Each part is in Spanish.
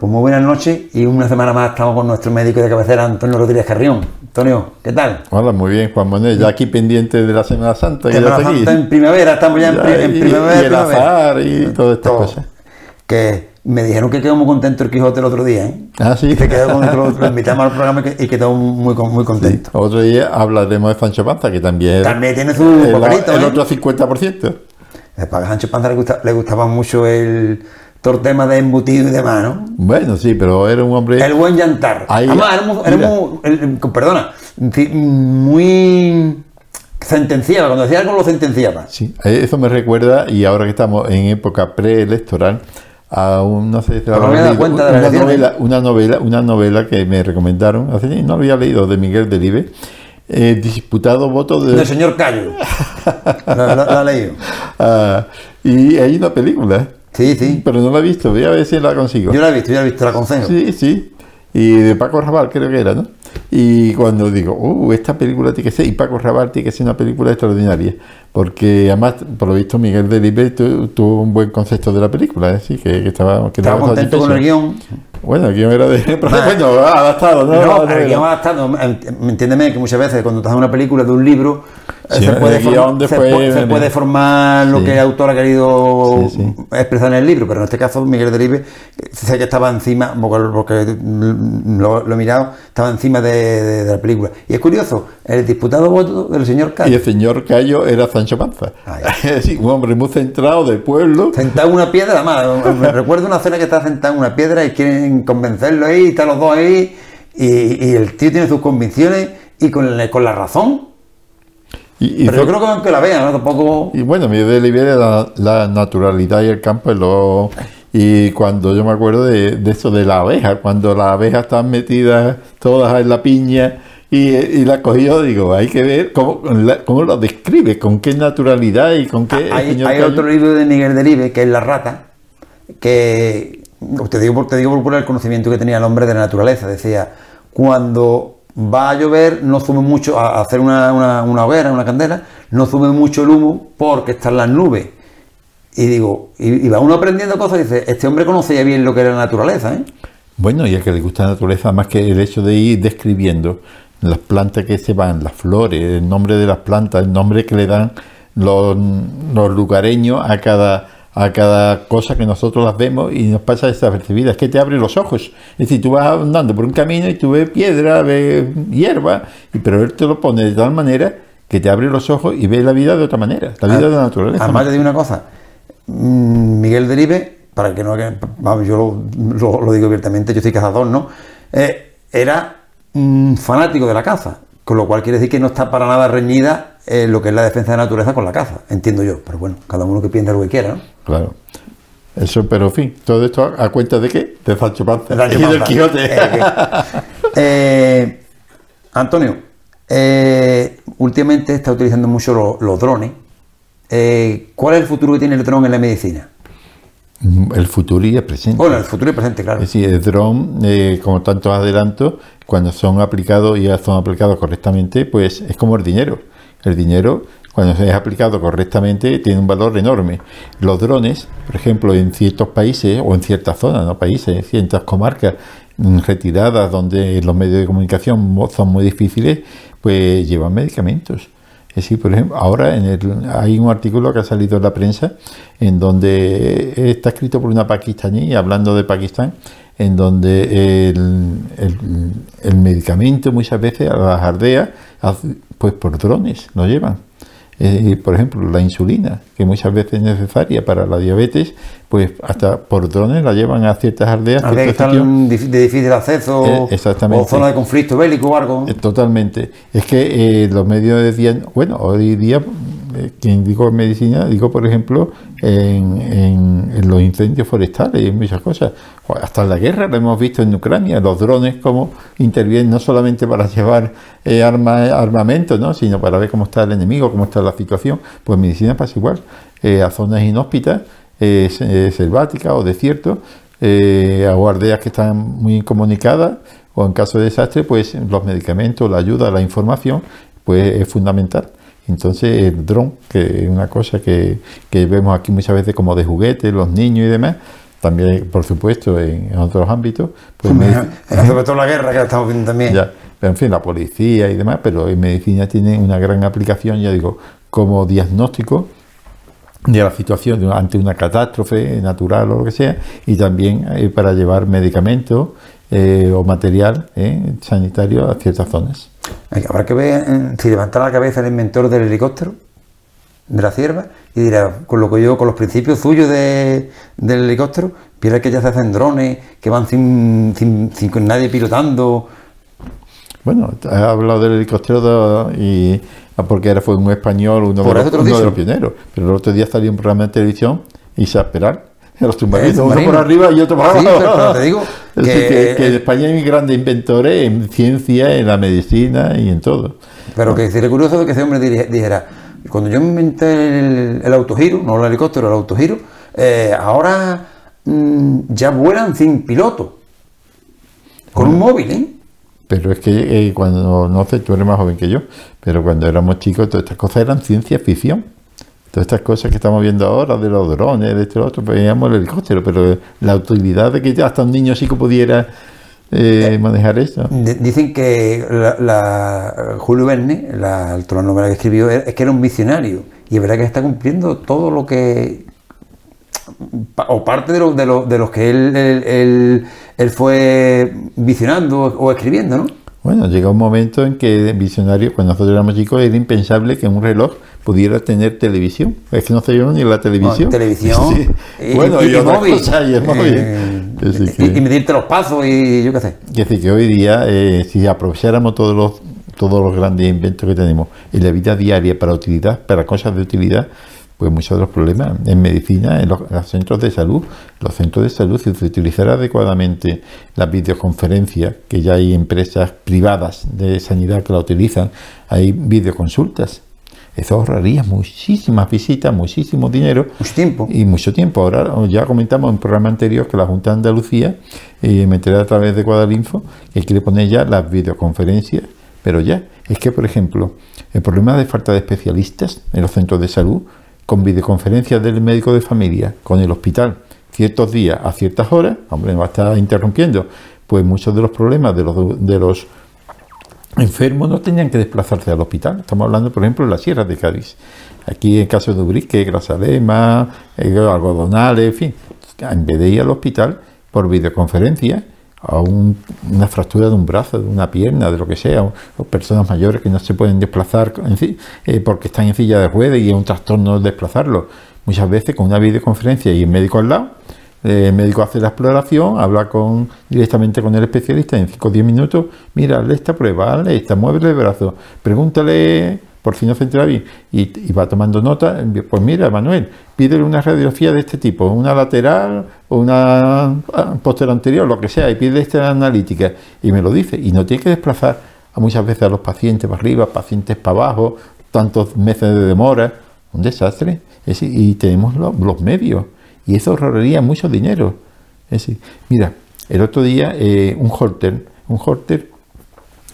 pues muy buenas noches y una semana más estamos con nuestro médico de cabecera, Antonio Rodríguez Carrión. Antonio, ¿qué tal? Hola, muy bien, Juan Manuel, ya aquí pendiente de la Semana Santa. Semana ya Santa en primavera, estamos ya, en, pri- en y- primavera. Y, el primavera. azar y todas estas cosas. Que me dijeron que quedó muy contento el Quijote el otro día, ¿eh? Ah, sí. Que quedó con lo, lo invitamos al programa y que- y quedó muy, muy contento. Otro día hablaremos de Sancho Panza, que también También tiene su el, el ¿eh? otro 50%. Eh, Para Sancho Panza le, gusta- le gustaba mucho el todo el tema de embutido y demás, ¿no? Bueno, sí, pero era un hombre. El buen llantar. Ahí- Además, el- el- perdona, muy sentenciaba, cuando decía algo lo sentenciaba. Sí, eso me recuerda, y ahora que estamos en época preelectoral, a un, no sé si la una, novela, una novela, una novela que me recomendaron, hace, no lo había leído, de Miguel Delibes, eh, disputado voto de, Del señor Cayo. ¿Lo, lo- lo ha leído? Ah, y hay una película, Sí, sí. pero no la he visto, voy a ver si la consigo. Yo la he visto, yo la he visto, la aconsejo. Sí, sí. Y de Paco Raval creo que era, ¿no? Y cuando digo, uh, esta película tiene que ser, y Paco Raval tiene que ser una película extraordinaria, porque además, por lo visto, Miguel Delibes tu- tuvo un buen concepto de la película, ¿eh? sí, que, que estaba, que Estaba contento con el guion. Bueno, el guion era de. pero Nah. bueno, adaptado, ¿no? No, el guion adaptado. ent- Entiéndeme que muchas veces cuando estás en una película de un libro, eh, Sí, se, puede formar, guion se después- pu- se puede formar lo Sí. que el autor ha querido Sí, expresar en el libro, pero en este caso Miguel Delibes sé que estaba encima, porque, lo, lo he mirado, estaba encima de, de- de la película. Y es curioso, el disputado voto del señor Y Cayo, el señor Cayo era Sancho Panza. Sí, un hombre muy centrado del pueblo. sentado en una piedra, además, me recuerdo una escena que está sentado en una piedra y quieren convencerlo ahí, y están los dos ahí, y, y el tío tiene sus convicciones y con la razón. Y, Pero yo creo que aunque la vean, ¿no? Tampoco. Y bueno, Miguel Delibes era la, la naturalidad y el campo. es lo- y cuando yo me acuerdo de, de eso de la abeja, cuando las abejas están metidas todas en la piña y, y la cogió, digo, hay que ver cómo, la- cómo lo describe, con qué naturalidad y con qué. el Hay, otro libro de Miguel Delibes, que es La Rata, que te digo, te digo por el conocimiento que tenía el hombre de la naturaleza. Decía, cuando va a llover, no sume mucho, a hacer una, una- una hoguera, una candela, no sume mucho el humo porque están las nubes. Y digo, y, va uno aprendiendo cosas y dice, este hombre conocía bien lo que era la naturaleza, ¿eh? Bueno, y al que le gusta la naturaleza, más que el hecho de ir describiendo las plantas que se van, las flores, el nombre de las plantas, el nombre que le dan los, los lugareños a cada, a cada cosa que nosotros las vemos y nos pasa desapercibida. Es que te abre los ojos. Es decir, tú vas andando por un camino y tú ves piedra, ves hierba, y, pero él te lo pone de tal manera que te abre los ojos y ves la vida de otra manera, la vida de la naturaleza. Además, te digo una cosa. mm, Miguel Delibes, para que no vamos, yo lo, lo- lo digo abiertamente, yo soy cazador, ¿no? Eh, era un fanático de la caza, con lo cual quiere decir que no está para nada reñida eh, lo que es la defensa de la naturaleza con la caza, entiendo yo. Pero bueno, cada uno que piensa lo que quiera, ¿no? Claro. Eso, pero en fin, todo esto a, a cuenta de qué? De Sancho Panza Sancho y del. Quijote. Eh, eh, Antonio, eh, últimamente está utilizando mucho lo- los drones. ¿Cuál es el futuro que tiene el dron en la medicina? El futuro y el presente. Bueno, el futuro y presente, claro. Es decir, el dron, eh, como tantos adelantos, cuando son aplicados y ya son aplicados correctamente, pues es como el dinero. El dinero, cuando es aplicado correctamente, tiene un valor enorme. Los drones, por ejemplo, en ciertos países o en ciertas zonas, no países, en ciertas comarcas mm, retiradas donde los medios de comunicación son muy difíciles, pues llevan medicamentos. Es por ejemplo, ahora en el- hay un artículo que ha salido en la prensa en donde está escrito por una pakistaní, hablando de Pakistán, en donde el, medicamento muchas veces las aldeas, pues por drones lo llevan. Eh, por ejemplo, la insulina, que muchas veces es necesaria para la diabetes, pues hasta por drones la llevan a ciertas aldeas. Habría que dif- de difícil acceso Eh, o zona de conflicto bélico o algo. Eh, Totalmente. Es que eh, los medios decían, bueno, hoy día, quien digo medicina, digo por ejemplo en, los incendios forestales y en muchas cosas. Hasta en la guerra lo hemos visto en Ucrania, los drones como intervienen no solamente para llevar eh, arma, armamento, ¿no? sino para ver cómo está el enemigo, cómo está la situación. Pues medicina pasa igual. Eh, a zonas inhóspitas, eh, se- eh, selváticas o desiertos, eh, a guardias que están muy incomunicadas o en caso de desastre, pues los medicamentos, la ayuda, la información, pues es fundamental. Entonces el dron, que es una cosa que, que vemos aquí muchas veces como de juguete, los niños y demás, también, por supuesto, en, otros ámbitos. Pues sobre todo la guerra que estamos viendo también. Ya, pero en fin, la policía y demás, pero en medicina tiene una gran aplicación, ya digo, como diagnóstico de la situación ante una catástrofe natural o lo que sea, y también eh, para llevar medicamentos eh, o material eh, sanitario a ciertas zonas. Habrá que ver si levanta la cabeza el inventor del helicóptero, de la cierva, y dirá, con lo que yo, con los principios suyos de, del helicóptero, piensa que ya se hacen drones, que van sin, sin, sin nadie pilotando. Bueno, has hablado del helicóptero y ah, porque era, fue un español, uno, de los, uno de los, pioneros. Pero el otro día salió un programa de televisión y se los submarinos, uno por arriba y otro por abajo. Sí, pero, te digo que, en España hay grandes inventores en ciencia, en la medicina y en todo. Pero que sería curioso que ese hombre dijera, cuando yo me inventé el, autogiro, no el helicóptero, el autogiro, eh, ahora mm, ya vuelan sin piloto, con un móvil, ¿eh? Pero es que eh, cuando, no sé, tú eres más joven que yo, pero cuando éramos chicos todas estas cosas eran ciencia ficción. Todas estas cosas que estamos viendo ahora, de los drones, de esto y otro, veíamos el helicóptero, pero la utilidad de que hasta un niño chico pudiera eh, manejar esto. Dicen que la, Julio Verne, la, la novela que escribió, es que era un visionario. Y es verdad que está cumpliendo todo lo que. o parte de, de, de los que él, él, él, fue visionando o escribiendo, ¿no? Bueno, llega un momento en que visionario, cuando nosotros éramos chicos, era impensable que un reloj pudiera tener televisión. Es que no se ni la televisión. televisión. Y, bueno, y, móvil. y móvil. Eh, y, medirte los pasos y yo qué sé. Es decir, que hoy día, eh, si aprovecháramos todos los, todos los grandes inventos que tenemos en la vida diaria para utilidad, para cosas de utilidad, pues muchos de los problemas en medicina, en los, centros de salud, los centros de salud, si se utilizara adecuadamente la videoconferencia, que ya hay empresas privadas de sanidad que la utilizan, hay videoconsultas eso ahorraría muchísimas visitas, muchísimo dinero. Mucho tiempo. Y mucho tiempo. Ahora ya comentamos en un programa anterior que la Junta de Andalucía eh, meterá a través de Cuadalinfo que quiere poner ya las videoconferencias, pero ya. Es que, por ejemplo, el problema de falta de especialistas en los centros de salud, con videoconferencias del médico de familia, con el hospital, ciertos días a ciertas horas, hombre, va a estar interrumpiendo, pues muchos de los problemas de los, de los enfermos no tenían que desplazarse al hospital. Estamos hablando, por ejemplo, de la Sierra de Cádiz. Aquí en caso de Ubrique, Grasalema, eh, algodonales, en fin. En vez de ir al hospital por videoconferencia, a una fractura de un brazo, de una pierna, de lo que sea, o, personas mayores que no se pueden desplazar en, eh, porque están en silla de ruedas y es un trastorno desplazarlo. Muchas veces con una videoconferencia y el médico al lado, el médico hace la exploración, habla con, directamente con el especialista en 5 o 10 minutos, mira, hazle esta prueba, hazle esta, muévele el brazo, pregúntale por si no se entera bien y, va tomando nota, pues mira, Manuel, pídele una radiografía de este tipo, una lateral o una ah, posterior anterior, lo que sea, y pide esta analítica y me lo dice y no tiene que desplazar a muchas veces a los pacientes para arriba, pacientes para abajo, tantos meses de demora, un desastre, y tenemos los medios y eso ahorraría mucho dinero. Es decir, mira, el otro día eh, un holter, un holter,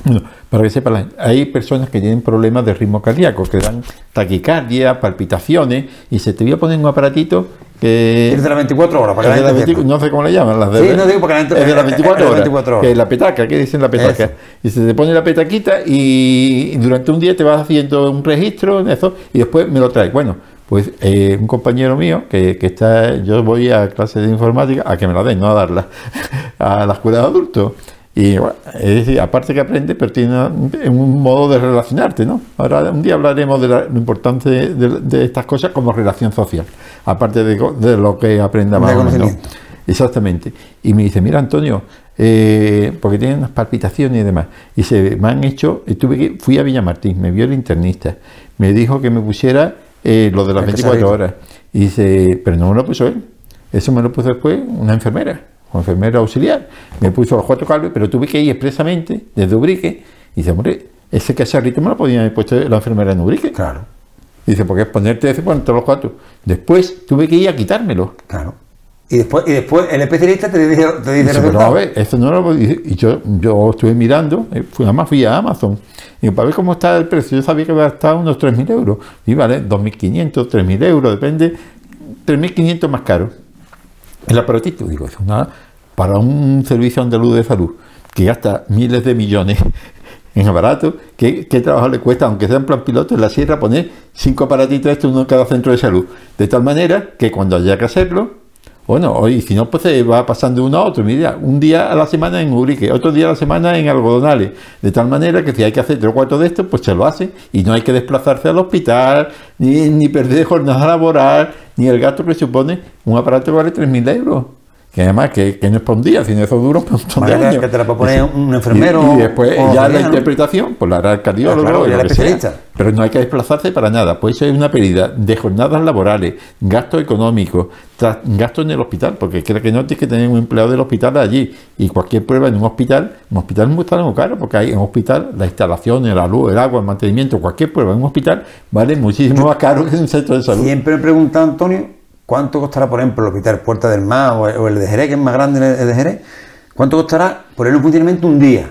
bueno, para que sepan, hay personas que tienen problemas de ritmo cardíaco, que dan taquicardia, palpitaciones, y se te voy a poner un aparatito que... Es de las 24 horas, para que No sé cómo le llaman. Las de, sí, no digo porque es de las 24 horas. 24 horas. Que la petaca, ¿qué dicen la petaca? Y se te pone la petaquita y durante un día te vas haciendo un registro en eso y después me lo traes. Bueno, pues eh, un compañero mío que, está, yo voy a clase de informática a que me la den, no a darla, a la escuela de adultos. Y bueno, es decir, aparte que aprende, pero tiene un modo de relacionarte, ¿no? Ahora un día hablaremos de, lo importante de, estas cosas como relación social, aparte de, lo que aprendamos. Exactamente. Y me dice, mira Antonio, eh, porque tiene unas palpitaciones y demás. Y se me han hecho, tuve que, fui a Villamartín, me vio el internista, me dijo que me pusiera eh, lo de las 24 horas. Y dice, pero no me lo puso él. Eso me lo puso después una enfermera, una enfermera auxiliar. Me puso los cuatro cables, pero tuve que ir expresamente desde Ubrique. Y dice, hombre, ese cacharrito me lo podía haber puesto la enfermera en Ubrique. Claro. dice, porque es ponerte ese todos los cuatro. Después tuve que ir a quitármelo. Claro. Y después, y después el especialista te dice, te dice, pero a ver, esto no lo Y yo, yo estuve mirando, eh, fui, además fui a Amazon y para ver cómo está el precio, yo sabía que iba a estar unos 3.000 euros. Y vale, 2.500, 3.000 euros, depende, 3.500 más caro. El aparatito, digo, es una, para un servicio andaluz de salud que gasta miles de millones en aparato, ¿qué, ¿qué, trabajo le cuesta, aunque sea en plan piloto, en la sierra, poner cinco aparatitos estos uno en cada centro de salud? De tal manera que cuando haya que hacerlo, bueno, y si no, pues se va pasando uno a otro. Mira, un día a la semana en Urique, otro día a la semana en Algodonales. De tal manera que si hay que hacer tres o cuatro de estos, pues se lo hace. Y no hay que desplazarse al hospital, ni, ni perder jornada laboral, ni el gasto que supone un aparato que vale 3.000 euros que además que, que, no es para un día, sino eso dura un montón de años. Que te la puede poner un enfermero. Y, y después ya la interpretación, pues la hará el cardiólogo, claro, ya especialista. sea. Pero no hay que desplazarse para nada. Pues eso es una pérdida de jornadas laborales, gastos económicos, gastos en el hospital, porque creo que no tienes que tener un empleado del hospital allí. Y cualquier prueba en un hospital, un hospital está muy caro, porque hay en un hospital las instalaciones, la luz, el agua, el mantenimiento, cualquier prueba en un hospital vale muchísimo más caro que en un centro de salud. Siempre me pregunta Antonio ¿Cuánto costará, por ejemplo, el hospital Puerta del Mar o el de Jerez, que es más grande el de Jerez? ¿Cuánto costará ponerlo en funcionamiento un día?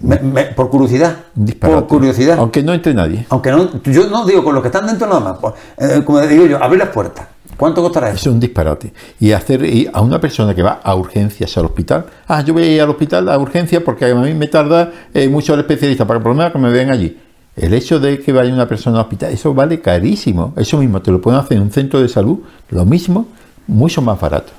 Me, me, por curiosidad. Por curiosidad. Aunque no entre nadie. Aunque no, yo no digo con los que están dentro nada más. Pues, eh, como digo yo, abrir las puertas. ¿Cuánto costará eso? Es un disparate. Y hacer y a una persona que va a urgencias al hospital. Ah, yo voy al hospital a urgencias porque a mí me tarda eh, mucho el especialista para lo menos que me vean allí. El hecho de que vaya una persona al hospital, eso vale carísimo. Eso mismo te lo pueden hacer en un centro de salud, lo mismo, mucho más barato.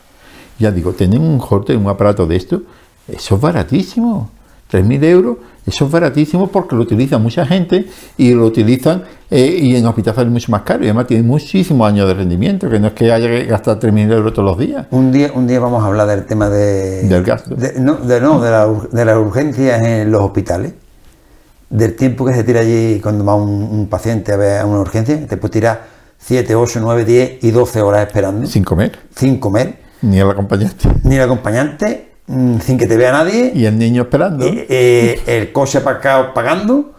Ya digo, tener un hotel, un aparato de esto, eso es baratísimo. 3.000 euros, eso es baratísimo porque lo utiliza mucha gente y lo utilizan eh, y en hospital sale mucho más caro y además tiene muchísimos años de rendimiento, que no es que haya que gastar 3.000 euros todos los días. Un día, un día vamos a hablar del tema de... Del gasto. De, no, de, no, de, la, de las urgencias en los hospitales del tiempo que se tira allí cuando va un, un, paciente a ver una urgencia, te puede tirar 7, 8, 9, 10 y 12 horas esperando. Sin comer. Sin comer. Ni el acompañante. Ni el acompañante, mmm, sin que te vea nadie. Y el niño esperando. Y, eh, el coche aparcado pagando.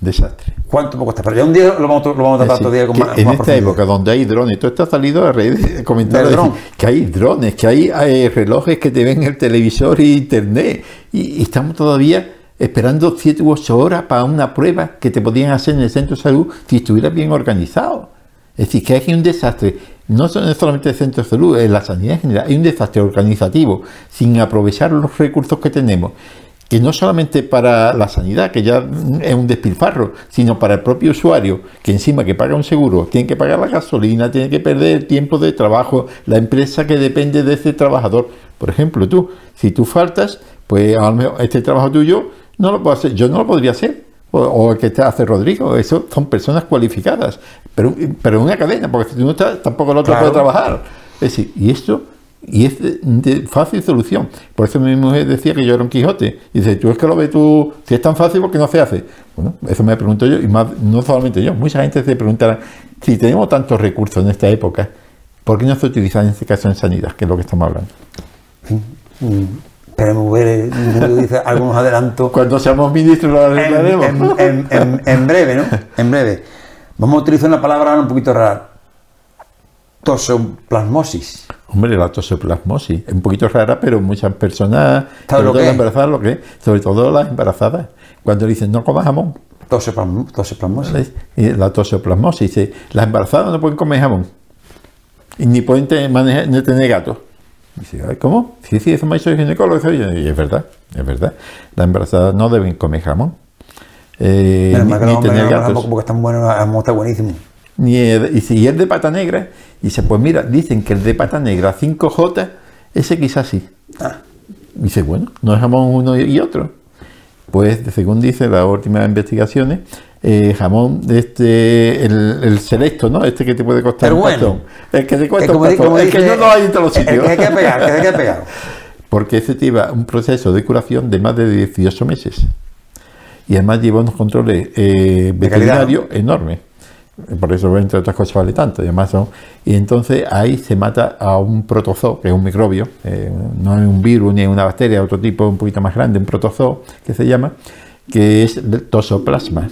Desastre. ¿Cuánto puede costar? Pero ya un día lo vamos, lo vamos a tratar otro día con más, En más esta época donde hay drones, todo esto ha salido a raíz de comentarios que hay drones, que hay, hay, relojes que te ven el televisor y internet. Y, y estamos todavía esperando 7 u 8 horas para una prueba que te podían hacer en el centro de salud si estuvieras bien organizado. Es decir, que hay un desastre, no solamente el centro de salud, en la sanidad en general, hay un desastre organizativo sin aprovechar los recursos que tenemos, que no solamente para la sanidad, que ya es un despilfarro, sino para el propio usuario, que encima que paga un seguro, tiene que pagar la gasolina, tiene que perder el tiempo de trabajo, la empresa que depende de ese trabajador. Por ejemplo, tú, si tú faltas, pues a lo mejor este trabajo tuyo no lo puedo hacer, yo no lo podría hacer. O, o el que te hace Rodrigo, eso son personas cualificadas, pero, pero en una cadena, porque si tú no estás, tampoco el otro Claro. puede trabajar. Es decir, y esto, y es de, de fácil solución. Por eso mi mujer decía que yo era un Quijote. Y dice, tú es que lo ves tú, si es tan fácil, ¿por qué no se hace? Bueno, eso me pregunto yo, y más, no solamente yo, mucha gente se preguntará, si tenemos tantos recursos en esta época, ¿por qué no se utilizan en este caso en sanidad, que es lo que estamos hablando? Esperemos ver, eh, dice algunos adelantos. Cuando seamos ministros lo arreglaremos. en- en- en- en breve, ¿no? En breve. Vamos a utilizar una palabra un poquito rara. Tosoplasmosis. Hombre, la tosoplasmosis es un poquito rara, pero muchas personas, ¿Sabe sobre lo todo las embarazadas, lo que es, sobre todo las embarazadas, cuando dicen no comas jamón, Tosoplasm- Tosoplasmosis. la tosoplasmosis, las embarazadas no pueden comer jamón, y ni pueden tener, manejar- ni tener gatos. Dice, "Ay, ¿cómo? Sí, sí, eso me ha dicho el ginecólogo, eso", y es verdad, es verdad, las embarazadas no deben comer jamón, eh, Menos ni, ni tener gatos. tampoco porque están buenos, está buenísimo. Ni el- y si es de pata negra, dice, pues mira, dicen que el de pata negra 5J, ese quizás sí. Ah, Dice, bueno, no es jamón uno y otro. Pues según dice las últimas investigaciones, eh, jamón este, el, el selecto, ¿no? Este que te puede costar un bueno. El que te es cuesta un como di- pastón. como El que no lo hay en todos los el sitios. que hay que pegar, que hay que pegar. Porque ese lleva un proceso de curación de más de 18 meses. Y además lleva unos controles eh, veterinarios enormes. Por eso, entre otras cosas, vale tanto. Y, además son- y entonces ahí se mata a un protozoo, que es un microbio, eh, no es un virus ni una bacteria, otro tipo un poquito más grande, un protozoo, que se llama, que es el tosoplasma.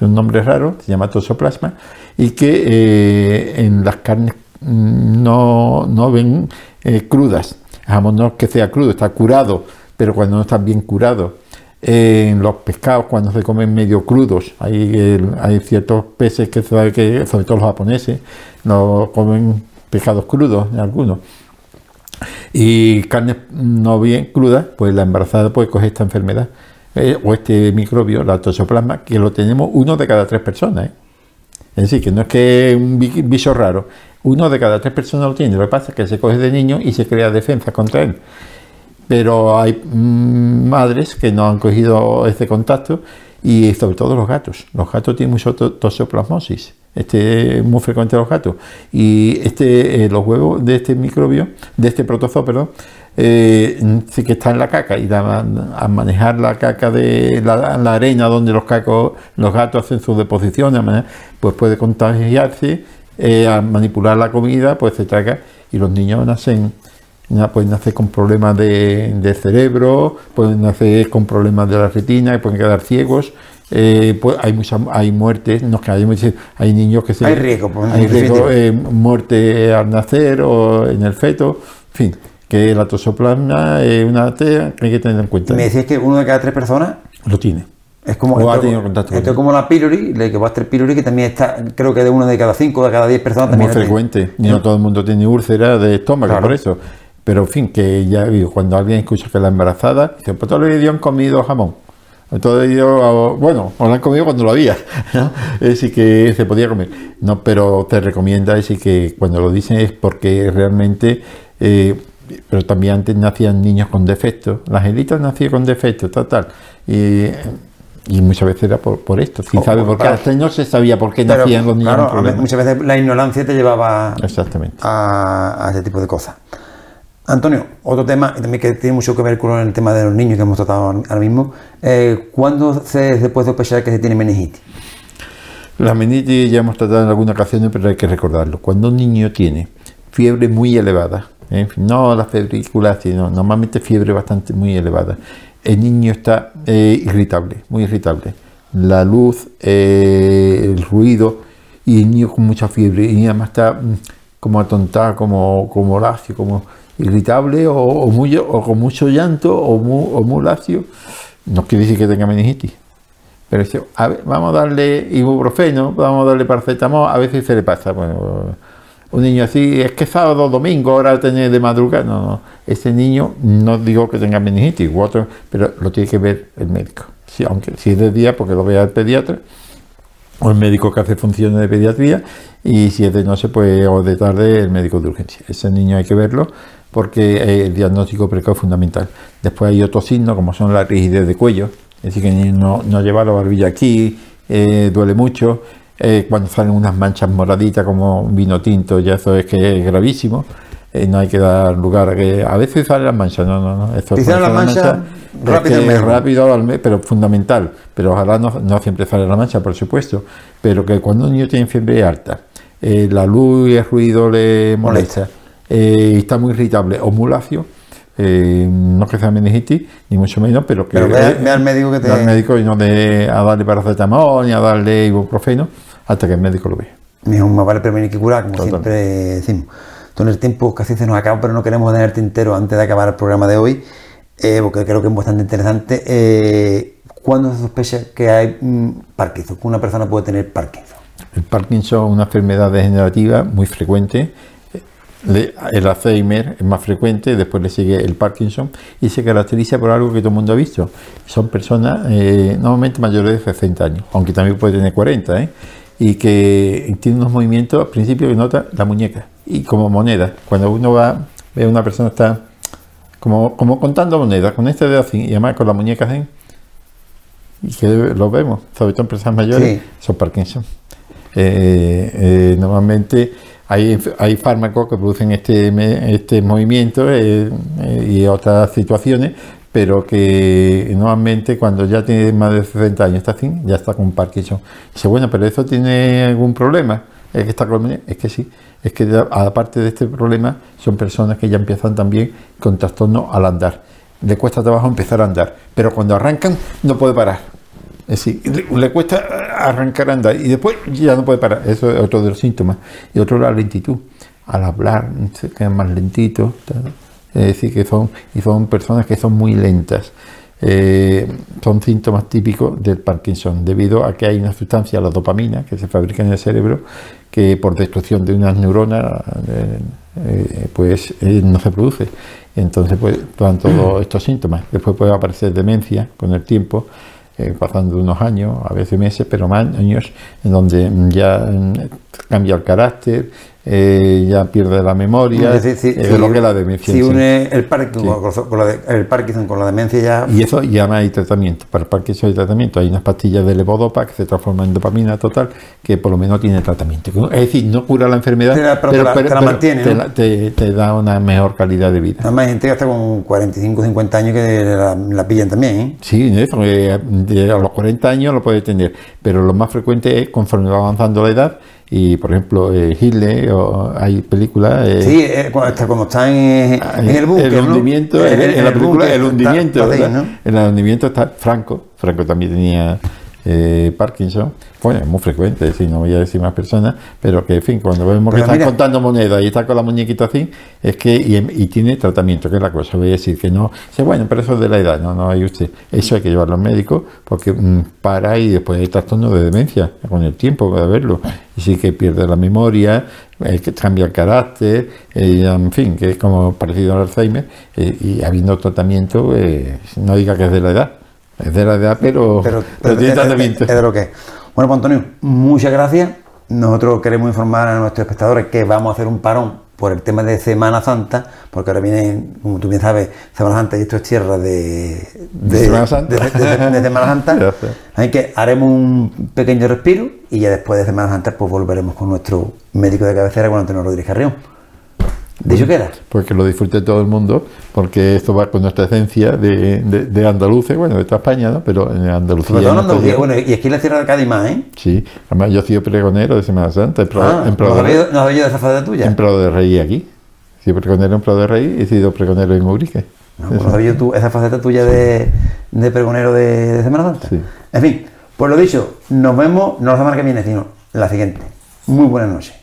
Un nombre raro, se llama tosoplasma, y que eh, en las carnes no, no ven eh, crudas. Jamón no que sea crudo, está curado, pero cuando no está bien curado. En los pescados, cuando se comen medio crudos, hay, ciertos peces que, que, sobre todo los japoneses, no comen pescados crudos, algunos. y carne no bien cruda, pues la embarazada puede coger esta enfermedad eh, o este microbio, la toxoplasma, que lo tenemos uno de cada tres personas. ¿eh? Es decir, que no es que un bicho raro, uno de cada tres personas lo tiene. Lo que pasa es que se coge de niño y se crea defensa contra él. Pero hay mm, madres que no han cogido este contacto y sobre todo los gatos. Los gatos tienen mucho toxoplasmosis. Este es muy frecuente en los gatos. Y este, eh, los huevos de este microbio, de este protozoo, perdón, eh, sí que está en la caca y a manejar la caca de la, arena donde los, cacos, los gatos hacen sus deposiciones, pues puede contagiarse, eh, a manipular la comida, pues se traga y los niños nacen pueden nacer con problemas de, cerebro, pueden nacer con problemas de la retina, pueden quedar ciegos. Eh, pues hay mucha, hay muertes, no que hay, hay niños que se hay riesgo, pues, hay riesgo eh, muerte al nacer o en el feto, en fin, que la tosoplasma es una tea que hay que tener en cuenta. Me decías que uno de cada tres personas lo tiene. Es como, esto, como la pylori, la que va a estar pylori, que también está, creo que de uno de cada cinco, de cada diez personas también. Es muy frecuente, y no todo el mundo tiene úlcera de estómago, por eso. Pero en fin, que ya cuando alguien escucha que la embarazada, dice, pues todos los días han comido jamón. Todo ello, bueno, o lo han comido cuando lo había, es decir, que se podía comer. No, pero te recomienda, es decir, que cuando lo dicen es porque realmente, eh, pero también antes nacían niños con defectos, las élites nacían con defectos, tal, tal. Y, y muchas veces era por, esto, sin saber por qué. Hasta no se sabía por qué nacían los niños. Claro, muchas veces la ignorancia te llevaba Exactamente. A, a ese tipo de cosas. Antonio, otro tema, y también que tiene mucho que ver con el tema de los niños que hemos tratado ahora mismo, eh, ¿cuándo se, puede sospechar que se tiene meningitis? La meningitis ya hemos tratado en alguna ocasión, pero hay que recordarlo. Cuando un niño tiene fiebre muy elevada, ¿eh? no la febrícula, sino normalmente fiebre bastante muy elevada, el niño está eh, irritable, muy irritable. La luz, el ruido, y el niño con mucha fiebre, y además está mm, como atontado, como, como lacio, como irritable o, muy, o con mucho llanto o muy, o muy lacio, no quiere decir que tenga meningitis. Pero vamos a darle ibuprofeno, vamos a darle paracetamol, a veces se le pasa. Bueno, un niño así, es que sábado, domingo, ahora tener de madrugada. No, no, ese niño no digo que tenga meningitis, pero lo tiene que ver el médico. Sí, aunque si es de día, porque lo vea el pediatra, o el médico que hace funciones de pediatría, y si es de noche, pues, o de tarde, el médico de urgencia. Ese niño hay que verlo porque el diagnóstico precoz es fundamental. Después hay otros signos como son la rigidez de cuello, es decir, que no, no lleva la barbilla aquí, eh, duele mucho, eh, cuando salen unas manchas moraditas como un vino tinto, ya eso es que es gravísimo. Eh, no hay que dar lugar a que a veces salen las manchas, no, no, no. Esto las manchas rápido, rápido pero fundamental. Pero ojalá no, no, siempre sale la mancha, por supuesto. Pero que cuando un niño tiene fiebre alta, la luz y el ruido le molesta eh, está muy irritable o muy lacio, eh, no que sea meningitis, ni mucho menos, pero que ve, al médico que te... al médico y no de, a darle paracetamol ni a darle ibuprofeno hasta que el médico lo vea. Mejor más vale prevenir que curar, como siempre decimos. Todo el tiempo casi se nos acaba, pero no queremos tenerte entero antes de acabar el programa de hoy, eh, porque creo que es bastante interesante. Eh, ¿Cuándo se sospecha que hay mm, Parkinson? Que una persona puede tener Parkinson. El Parkinson es una enfermedad degenerativa muy frecuente el Alzheimer es más frecuente, después le sigue el Parkinson y se caracteriza por algo que todo el mundo ha visto. Son personas eh, normalmente mayores de 60 años, aunque también puede tener 40, ¿eh? Y que tiene unos movimientos al principio que nota la muñeca y como moneda. Cuando uno va, ve a una persona está como, como contando monedas, con este dedo así, y además con la muñeca así, y que lo vemos, sobre todo en personas mayores, son Parkinson. Eh, normalmente hay, hay fármacos que producen este, este movimiento eh, eh, y otras situaciones, pero que normalmente cuando ya tiene más de 60 años está así, ya está con Parkinson. Dice, bueno, pero ¿eso tiene algún problema? ¿Es que está. Es que sí, es que aparte de este problema son personas que ya empiezan también con trastorno al andar. Le cuesta trabajo empezar a andar, pero cuando arrancan no puede parar es decir, le, cuesta arrancar a andar y después ya no puede parar. Eso es otro de los síntomas. Y otro la lentitud. Al hablar se quedan más lentitos. Es decir, que son, y son personas que son muy lentas. eh, son síntomas típicos del Parkinson, debido a que hay una sustancia, la dopamina, que se fabrica en el cerebro, que por destrucción de unas neuronas, eh, eh, pues no se produce. Entonces, pues, dan todos estos síntomas. Después puede aparecer demencia con el tiempo, pasando unos años, a veces meses, pero más años, en donde ya mm, cambia el carácter, eh, ya pierde la memoria, es decir, eh, lo que la demencia. Si une el Parkinson, con, la el Parkinson con la demencia ya... Y eso ya no hay tratamiento, para el Parkinson hay tratamiento, hay unas pastillas de levodopa que se transforman en dopamina total, que por lo menos tiene tratamiento. Es decir, no cura la enfermedad, pero, te la, mantiene. Te, da una mejor calidad de vida. Además hay gente que hasta con 45, 50 años que la, pillan también. ¿eh? Sí, a los 40 años lo puede tener, pero lo más frecuente es conforme va avanzando la edad, y por ejemplo eh, Hitler o hay películas eh, sí eh, hasta como está en, el búnker el hundimiento en, la película el hundimiento en el hundimiento está Franco. Franco también tenía eh, Parkinson. Bueno, es muy frecuente, si no voy a decir más personas, pero que, en fin, cuando vemos que están contando monedas y está con la muñequita así, es que, y, tiene tratamiento, que es la cosa, voy a decir que no, bueno, pero eso es de la edad, no, no hay usted, eso hay que llevarlo al médico, porque mm, para y después hay trastornos de demencia, con el tiempo puede verlo, y sí que pierde la memoria, eh, que cambia el carácter, eh, en fin, que es como parecido al Alzheimer, eh, y habiendo tratamiento, no diga que es de la edad, es de la edad, pero, pero, tiene tratamiento. Es de lo que es. Bueno, pues Antonio, muchas gracias. Nosotros queremos informar a nuestros espectadores que vamos a hacer un parón por el tema de Semana Santa, porque ahora viene, como tú bien sabes, Semana Santa y esto es tierra de, de, Semana Santa. De, Semana Santa. Así que haremos un pequeño respiro y ya después de Semana Santa pues volveremos con nuestro médico de cabecera, con Antonio Rodríguez Carrión. ¿De qué era? Pues que lo disfrute todo el mundo, porque esto va con nuestra esencia de, de, de andaluces, bueno, de toda España, ¿no? Pero en Andalucía. Andalucía bueno, y aquí en la Tierra de Cádiz más, ¿eh? Sí, además yo he sido pregonero de Semana Santa. En ah, en Prado de, ¿no has de esa faceta tuya? En Prado de Rey aquí. He sido pregonero en Prado de Rey y he sido pregonero en Urique. No, pues no tú esa faceta tuya de, de pregonero de, Semana Santa. Sí. En fin, pues lo dicho, nos vemos no la semana que viene, sino la siguiente. Muy buenas noches.